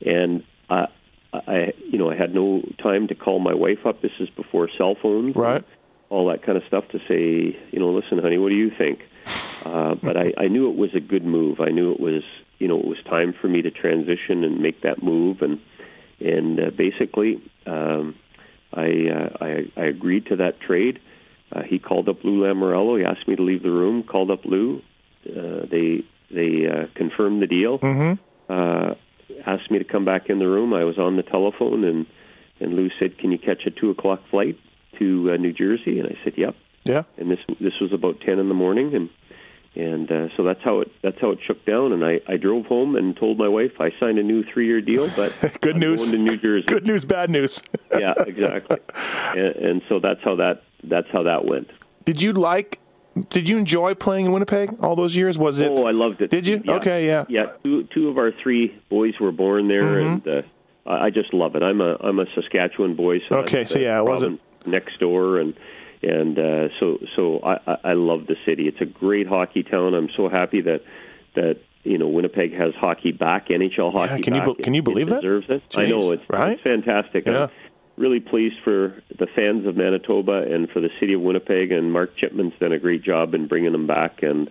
And I, I, you know, I had no time to call my wife up. This is before cell phones, Right. All that kind of stuff to say, you know, listen, honey, what do you think? Uh, but I, I knew it was a good move. I knew it was, you know, it was time for me to transition and make that move. And and uh, basically, um, I, uh, I I agreed to that trade. Uh, he called up Lou Lamoriello. He asked me to leave the room. Called up Lou. Uh, they they uh, confirmed the deal. Mm-hmm. Uh, asked me to come back in the room. I was on the telephone, and and Lou said, "Can you catch a two o'clock flight to uh, New Jersey?" And I said, "Yep." Yeah. And this this was about ten in the morning, and and uh, so that's how it that's how it shook down. And I I drove home and told my wife I signed a new three year deal, but Good I'm news. going to New Jersey. Good news, bad news. yeah, exactly. and, and so that's how that that's how that went. Did you like? Did you enjoy playing in Winnipeg all those years? Was it? Oh, I loved it. Did you? Okay, yeah. Yeah, two two of our three boys were born there, Mm-hmm. and uh, I I just love it. I'm a I'm a Saskatchewan boy, so Okay, so yeah, it wasn't- next door, and and uh, so so I I- love the city. It's a great hockey town. I'm so happy that that you know Winnipeg has hockey back, NHL hockey. can you back. be- can you believe it that? Deserves it. I know it's right? it's fantastic. Yeah. I'm really pleased for the fans of Manitoba and for the city of Winnipeg. And Mark Chipman's done a great job in bringing them back. And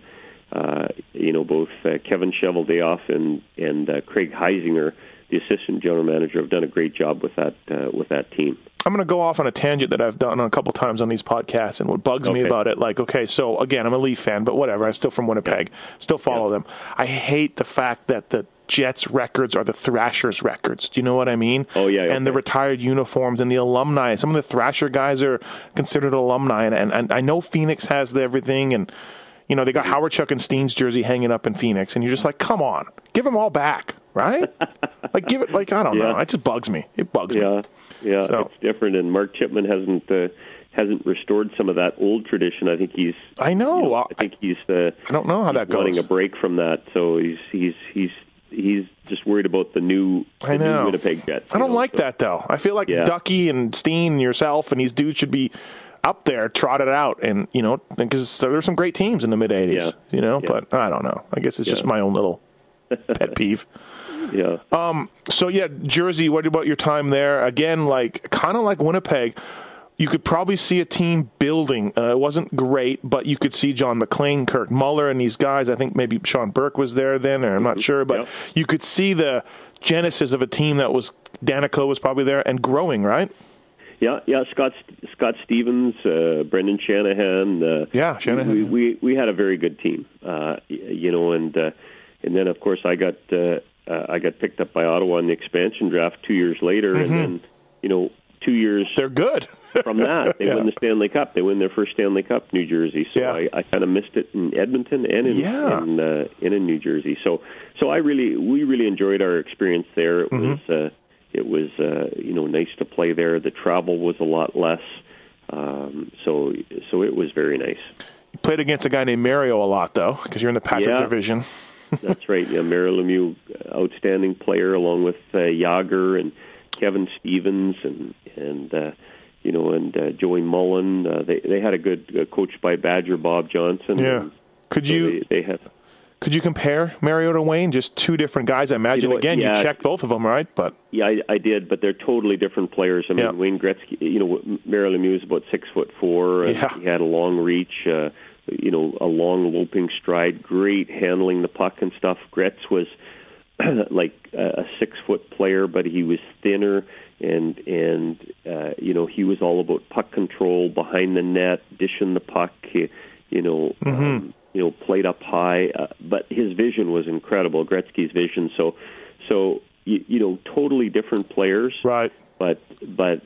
uh, you know, both uh, Kevin Cheveldayoff and and uh, Craig Heisinger, the assistant general manager, have done a great job with that uh, with that team. I'm going to go off on a tangent that I've done a couple times on these podcasts, and what bugs me about it, like, okay, so again, I'm a Leaf fan, but whatever, I'm still from Winnipeg, still follow Yeah. them. I hate the fact that the Jets records are the Thrashers records. Do you know what I mean? Oh, yeah, And the retired uniforms and the alumni. Some of the Thrasher guys are considered alumni, and, and, and I know Phoenix has the everything, and you know they got Hawerchuk and Steen's jersey hanging up in Phoenix, and you're just like, come on, give them all back, right? like give it, like I don't know, it just bugs me. It bugs me. Yeah, yeah, So- it's different. And Mark Chipman hasn't uh, hasn't restored some of that old tradition. I think he's. I know. you know, I- think he's. Uh, I don't know how that wanting goes. a break from that, so he's he's he's he's just worried about the new, the I know. new Winnipeg Jets. I don't know, like so- that though. I feel like Yeah. Ducky and Steen and yourself and these dudes should be up there, trotted out, and you know, because there's some great teams in the mid '80s. Yeah. You know, Yeah. but I don't know. I guess it's just my own little pet peeve. Yeah. Um. So yeah, Jersey. What about your time there? Again, like kind of like Winnipeg. You could probably see a team building. Uh, it wasn't great, but you could see John McLean, Kirk Muller, and these guys. I think maybe Sean Burke was there then, or I'm not sure, but Yep. you could see the genesis of a team that was Daneyko was probably there and growing, right? Yeah, yeah. Scott Scott Stevens, uh, Brendan Shanahan. Uh, Yeah, Shanahan, We, we we had a very good team, uh, you know, and uh, and then of course I got uh, uh, I got picked up by Ottawa in the expansion draft two years later, Mm-hmm. and then you know two years They're good. from that they Yeah. win the Stanley Cup. They win their first Stanley Cup, New Jersey. So Yeah. I, I kind of missed it in Edmonton and in Yeah. in, uh, and in New Jersey. So so I really we really enjoyed our experience there. It Mm-hmm. was uh, it was uh, you know nice to play there. The travel was a lot less. Um, so so it was very nice. You played against a guy named Mario a lot, though, because you're in the Patrick Yeah. division. That's right. Yeah, Mario Lemieux, outstanding player, along with uh, Jagr and Kevin Stevens and and uh, you know and uh, Joey Mullen. Uh, they they had a good uh, coach by Badger Bob Johnson. Yeah. Could so you They, they had. could you compare Mario to Wayne? Just two different guys. I imagine. You know Again, yeah. you checked both of them, right? But Yeah, I, I did, but they're totally different players. I mean, Yeah. Wayne Gretzky, you know, Mario Lemieux is about six foot four. And Yeah. He had a long reach, uh, you know, a long loping stride, great handling the puck and stuff. Gretz was like a, a six foot player, but he was thinner, and and uh, you know he was all about puck control behind the net, dishing the puck. You know, um, you know, played up high, uh, but his vision was incredible. Gretzky's vision. So, so you, you know, totally different players, right. but but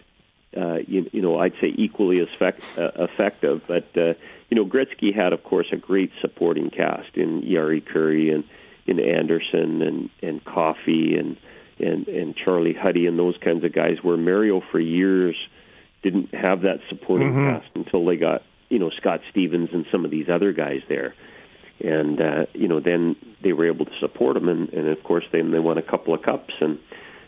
uh, you, you know, I'd say equally as effect, uh, effective. But uh, you know, Gretzky had, of course, a great supporting cast in Jari Kurri and in Anderson and and Coffey and and and Charlie Huddy and those kinds of guys. Where Mario for years didn't have that supporting cast until they got you know Scott Stevens and some of these other guys there. And uh, you know, then they were able to support him, and, and of course, then they won a couple of cups. And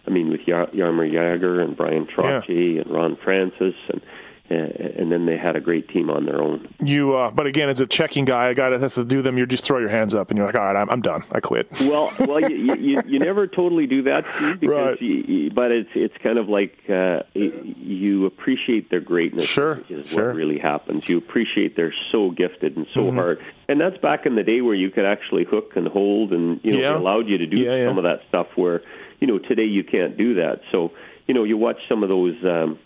I mean, with Yar- Jaromir Jagr and Brian Trotzy and Ron Francis, and and then they had a great team on their own. You, uh, but again, as a checking guy, a guy that has to do them, you just throw your hands up and you're like, all right, I'm, I'm done. I quit. Well, well, you, you, you, never totally do that, Steve, because Right. you, but it's it's kind of like uh, you appreciate their greatness. Sure, is sure. what really happens. You appreciate they're so gifted and so Mm-hmm. hard, and that's back in the day where you could actually hook and hold, and you know Yeah. they allowed you to do Yeah, yeah. some of that stuff. Where you know today you can't do that. So you know you watch some of those. Um,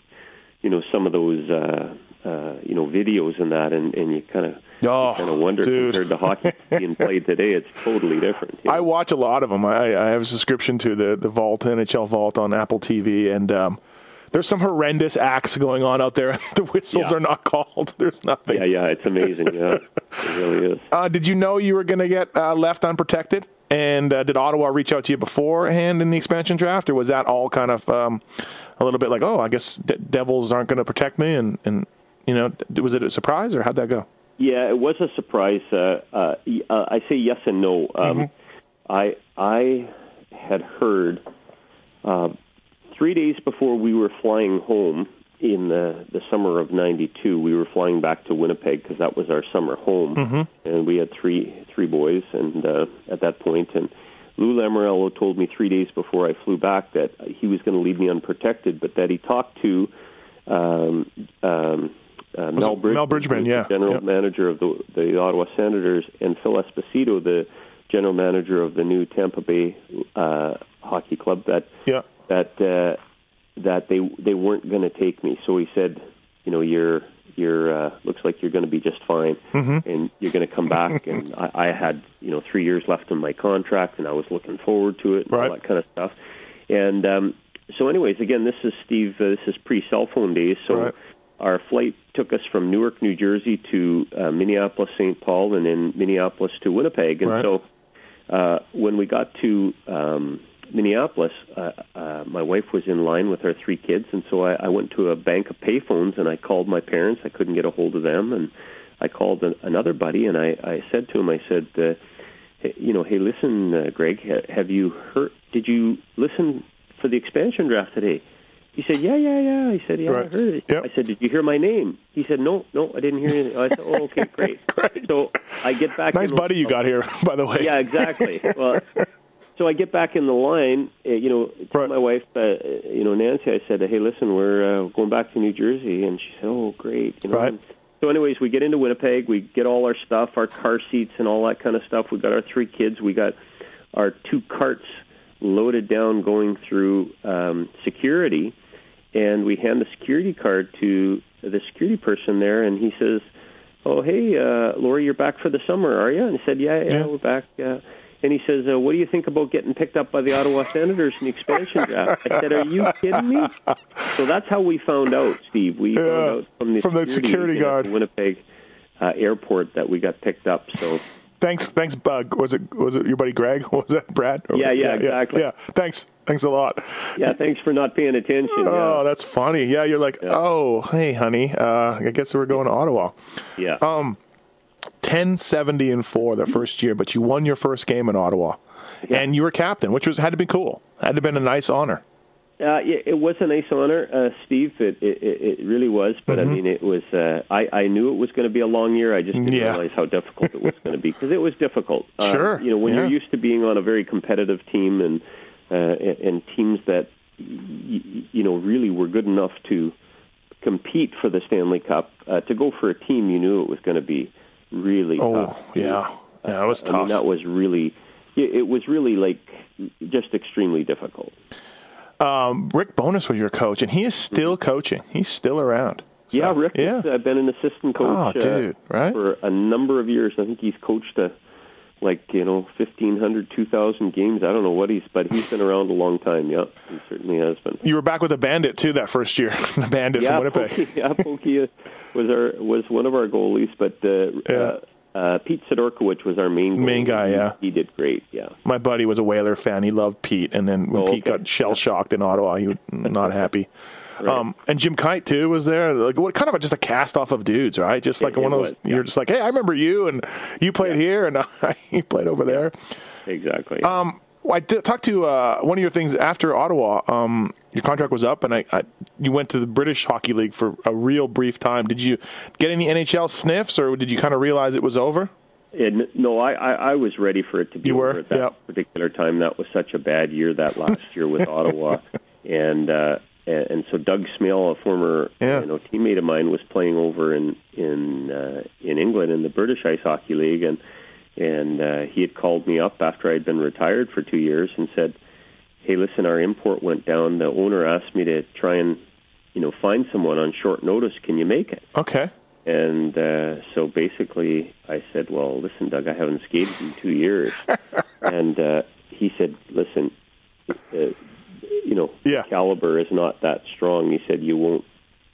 you know some of those uh, uh, you know videos and that, and, and you kind of Oh, kind of wonder dude. compared to hockey being played today, it's totally different. you I watch a lot of them. I, I have a subscription to the the Vault NHL Vault on Apple TV, and um, there's some horrendous acts going on out there. the whistles Yeah. are not called. There's nothing. Yeah, yeah, it's amazing. Yeah, it really is. Uh, did you know you were going to get uh, left unprotected? And uh, did Ottawa reach out to you beforehand in the expansion draft, or was that all kind of um, a little bit like, oh, I guess De- Devils aren't going to protect me, and and you know, was it a surprise or how'd that go? Yeah, it was a surprise. Uh, uh, uh, I say yes and no. Um, I I had heard uh, three days before we were flying home in the the summer of '92. We were flying back to Winnipeg because that was our summer home, and we had three three boys. And uh, at that point, and Lou Lamoriello told me three days before I flew back that he was going to leave me unprotected, but that he talked to um, um, uh, Mel it Bridgman, Mel Bridgman, yeah, general manager of the the Ottawa Senators, and Phil Esposito, the general manager of the new Tampa Bay uh, Hockey Club. That Yeah, that uh, that they they weren't going to take me. So he said, you know, you're you're uh, looks like you're going to be just fine, Mm-hmm. and you're going to come back. and I, I had you know three years left in my contract, and I was looking forward to it, and Right. all that kind of stuff. And um, so, anyways, again, this is Steve. Uh, this is pre cell phone days, so. Right. Our flight took us from Newark, New Jersey to uh, Minneapolis, St. Paul, and then Minneapolis to Winnipeg. And Right. so uh, when we got to um, Minneapolis, uh, uh, my wife was in line with our three kids, and so I, I went to a bank of payphones and I called my parents. I couldn't get a hold of them, and I called an, another buddy and I, I said to him, I said, uh, hey, you know, hey, listen, uh, Greg, ha- have you heard? Did you listen for the expansion draft today? He said, "Yeah, yeah, yeah." He said, "Yeah, I heard it." Yep. I said, "Did you hear my name?" He said, "No, no, I didn't hear anything." I said, "Oh, okay, great." Great. So I get back. nice buddy you got here, by the way. yeah, exactly. Well, so I get back in the line. Uh, you know, Right. my wife, uh, you know, Nancy. I said, "Hey, listen, we're uh, going back to New Jersey," and she said, "Oh, great." You know. Right. And so, anyways, we get into Winnipeg. We get all our stuff, our car seats, and all that kind of stuff. We got our three kids. We got our two carts loaded down, going through um, security, and we hand the security card to the security person there, and he says oh hey uh Laurie you're back for the summer are you and I said yeah yeah, Yeah. we're back uh, and he says uh, what do you think about getting picked up by the Ottawa Senators in the expansion draft I said are you kidding me so that's how we found out Steve we Yeah, found out from the from security at guard. the Winnipeg uh, airport that we got picked up so Thanks, thanks, Bug. Was it was it your buddy Greg? Was that Brad? Or- Yeah, yeah, exactly. Yeah, thanks, thanks a lot. yeah thanks for not paying attention Oh, yeah that's funny. Yeah, you're like, oh, hey, honey, uh, I guess we're going to Ottawa. yeah Um, 10 70 and 4 the first year, but you won your first game in Ottawa. Yeah. And you were captain, which was had to be cool. Had to have been a nice honor. Uh, yeah, it was a nice honor, uh, Steve. It, it it really was, but Mm-hmm. I mean, it was. Uh, I I knew it was going to be a long year. I just didn't Yeah. realize how difficult it was going to be because it was difficult. Uh, Sure, you know, when yeah. you're used to being on a very competitive team and uh, and, teams that y- y- you know really were good enough to compete for the Stanley Cup, uh, to go for a team you knew it was going to be really Oh, tough. yeah. Yeah, it was I mean, tough. that was really. It was really like just extremely difficult. Um, Rick Bowness was your coach, and he is still coaching. He's still around. So, Yeah, Rick Yeah. has uh, been an assistant coach Oh, dude, uh, right? for a number of years. I think he's coached uh, like you know fifteen hundred, two thousand games. I don't know what he's, but he's been around a long time. Yeah, he certainly has been. You were back with the Bandit too that first year. the Bandit yeah, from Winnipeg. Yeah, Pokey uh, was our was one of our goalies, but uh, Yeah. uh, uh, Pete Sidorkiewicz was our main goalie. Main guy, He- yeah. he did great. Yeah, My buddy was a Whaler fan. He loved Pete, and then when Oh, Pete okay. got shell shocked in Ottawa, he was not happy. Right. Um, and Jim Kyte too was there. Like what kind of a, just a cast off of dudes, right? Just like It- one it of those. was, yeah. You're just like, hey, I remember you, and you played here, and he played over there. exactly. Um, well, I did talk to uh, one of your things after Ottawa. Um, your contract was up, and I, I you went to the British Hockey League for a real brief time. Did you get any NHL sniffs, or did you kind of realize it was over? And no, I, I, I was ready for it to be You over at that Yep. particular time. That was such a bad year that last year with Ottawa, and uh, and and so Doug Smail, a former Yeah. you know teammate of mine, was playing over in in uh, in England in the British Ice Hockey League, and and uh, he had called me up after I'd been retired for two years and said, "Hey, listen, our import went down. The owner asked me to try and you know find someone on short notice. Can you make it?" Okay. And uh, so basically, I said, "Well, listen, Doug, I haven't skated in two years." and uh, he said, "Listen, uh, you know, Yeah. caliber is not that strong." He said, "You won't,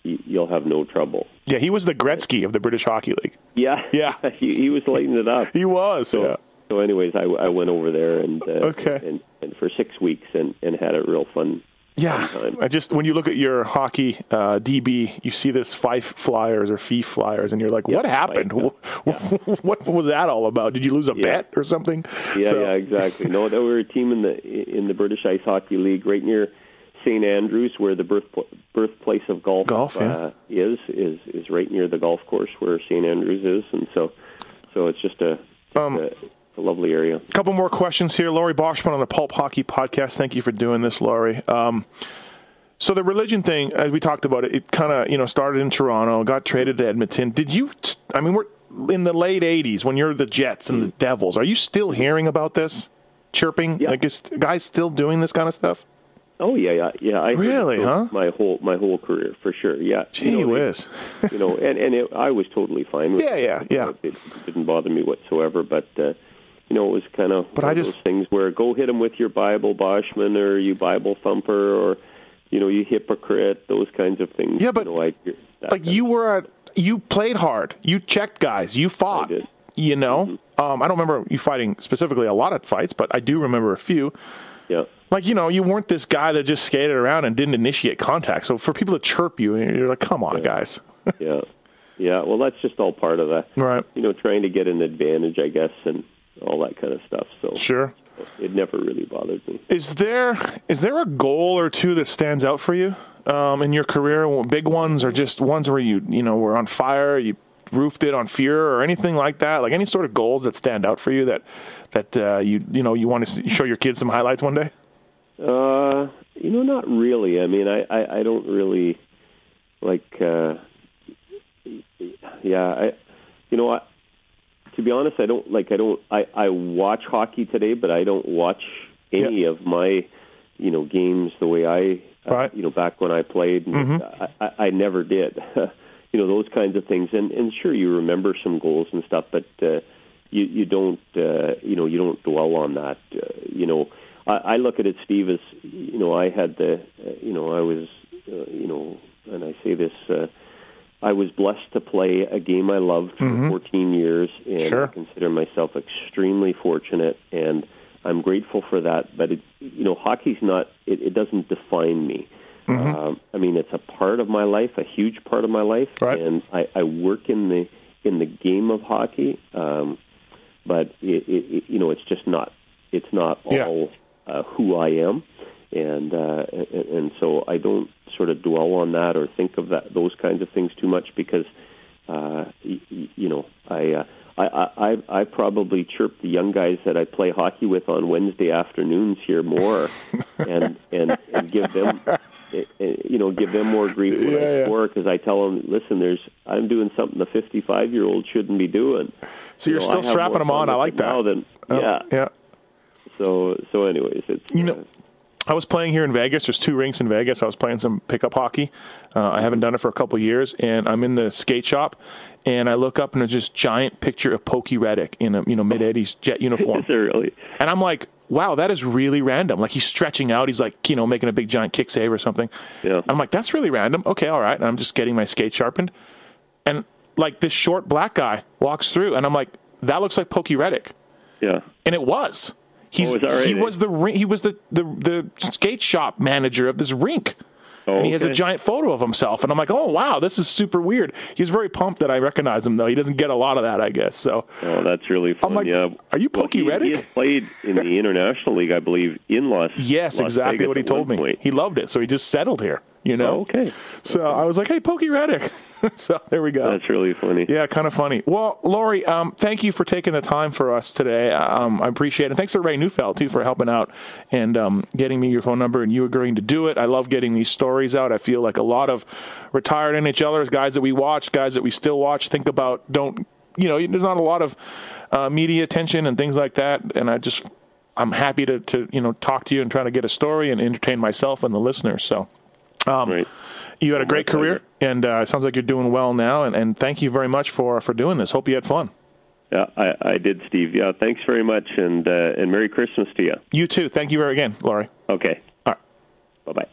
you, you'll have no trouble." Yeah, he was the Gretzky of the British Hockey League. Yeah, Yeah. he, he was lighting it up. He was. So, yeah. so anyways, I, I went over there and uh, Okay. and, and for six weeks and, and had a real fun. Yeah. I just when you look at your hockey uh, DB, you see this Fife Flyers or Fife Flyers, and you're like, "What happened? Fife, what was that all about? Did you lose a Yeah. bet or something?" Yeah, So- yeah, exactly. No, they were a team in the in the British Ice Hockey League, right near St Andrews, where the birth birthplace of golf, Golf, yeah. uh, is is is right near the golf course where St Andrews is, and so so it's just a, Um, a, lovely area. A couple more questions here. Laurie Boschman on the Pulp Hockey Podcast. Thank you for doing this, Laurie. Um, so the religion thing, as we talked about it, it kind of you know started in Toronto, got traded to Edmonton. Did you? I mean, we're in the late '80s when you're the Jets and the Devils. Are you still hearing about this chirping? Yeah. Like, is guys still doing this kind of stuff? Oh yeah, yeah, yeah. I Really, huh? My whole my whole career for sure. Yeah. Gee you know, whiz. you know, and and it, I was totally fine with. Yeah, it. yeah, yeah. It, didn't bother me whatsoever, but. uh you know, it was kind of But one I of just- those things where go hit him with your Bible, Boschman, or you Bible thumper, or you know, you hypocrite, those kinds of things. Yeah, but, you know, like kind you were a you played hard. You checked guys. You fought you know? Um, i don't remember you fighting specifically a lot of fights but i do remember a few. Yeah, like you know you weren't this guy that just skated around and didn't initiate contact. So for people to chirp you you're like come on guys. Yeah, yeah. Well, that's just all part of that. right. You know, trying to get an advantage, I guess, and all that kind of stuff. So sure it never really bothered me. is there is there a goal or two that stands out for you um, in your career big ones or just ones where you you know were on fire you roofed it on fear or anything like that like any sort of goals that stand out for you that that uh, you you know you want to show your kids some highlights one day Uh, you know, not really. I mean, I, I, I don't really like. Uh, yeah, I, you know, I, to be honest, I don't like. I don't. I, I watch hockey today, but I don't watch any of my, you know, games the way I, uh, you know, back when I played. And I, I, I never did. you know, those kinds of things. And and sure, you remember some goals and stuff, but. uh you you don't uh, you know you don't dwell on that uh, you know I, I look at it Steve as you know I had the uh, you know I was uh, you know and I say this uh, I was blessed to play a game I loved for 14 years and Sure. I consider myself extremely fortunate and I'm grateful for that but it you know hockey's not it, it doesn't define me um, I mean it's a part of my life a huge part of my life Right. and I, I work in the in the game of hockey, um, but it, it, you know, it's just not it's not all yeah. uh, who I am, and uh, and so I don't sort of dwell on that or think of that those kinds of things too much because uh, you, you know I. Uh, I, I I probably chirp the young guys that I play hockey with on Wednesday afternoons here more, and and and give them, eh, eh, you know, give them more grief when yeah, I score because I tell them, listen, there's I'm doing something the 55 year old shouldn't be doing. So you're you know, still strapping them on. I like that. Than, oh, yeah, yeah. So so anyways, it's you know. I was playing here in Vegas. There's two rinks in Vegas. I was playing some pickup hockey. Uh, I haven't done it for a couple years, and I'm in the skate shop, and I look up and there's this giant picture of Pokey Reddick in a you know mid '80s jet uniform. Is really? And I'm like, wow, that is really random. Like he's stretching out. He's like you know making a big giant kick save or something. Yeah. I'm like, that's really random. Okay, all right. And I'm just getting my skate sharpened, and like this short black guy walks through, and I'm like, that looks like Pokey Reddick. Yeah. And it was. He's, oh, right? he was the he was the, the the skate shop manager of this rink. Oh, and he has a giant photo of himself, and I'm like, "Oh wow, this is super weird." He's very pumped that I recognize him, though. He doesn't get a lot of that, I guess. So, oh, that's really fun. I'm like, yeah. "Are you Pokey well, he, Reddick?" He played in the international league, I believe, in Las. Yes, Las exactly Vegas what he told me. Point. He loved it, so he just settled here. You know. Oh, okay. So I was like, "Hey, Pokey Reddick." so there we go. That's really funny. Yeah, kind of funny. Well, Laurie, um, thank you for taking the time for us today. Um, I appreciate it. And thanks to Ray Neufeld, too, for helping out and um, getting me your phone number and you agreeing to do it. I love getting these stories out. I feel like a lot of retired NHLers, guys that we watch, guys that we still watch, think about, don't, you know, there's not a lot of uh, media attention and things like that. And I just, I'm happy to, to, you know, talk to you and try to get a story and entertain myself and the listeners. So, um, Right. you had a great career. And uh, it sounds like you're doing well now. And, and thank you very much for, for doing this. Hope you had fun. Yeah, I, I did, Steve. Yeah, thanks very much, and uh, and Merry Christmas to you. You too. Thank you very again, Laurie. Okay. All right. Bye bye.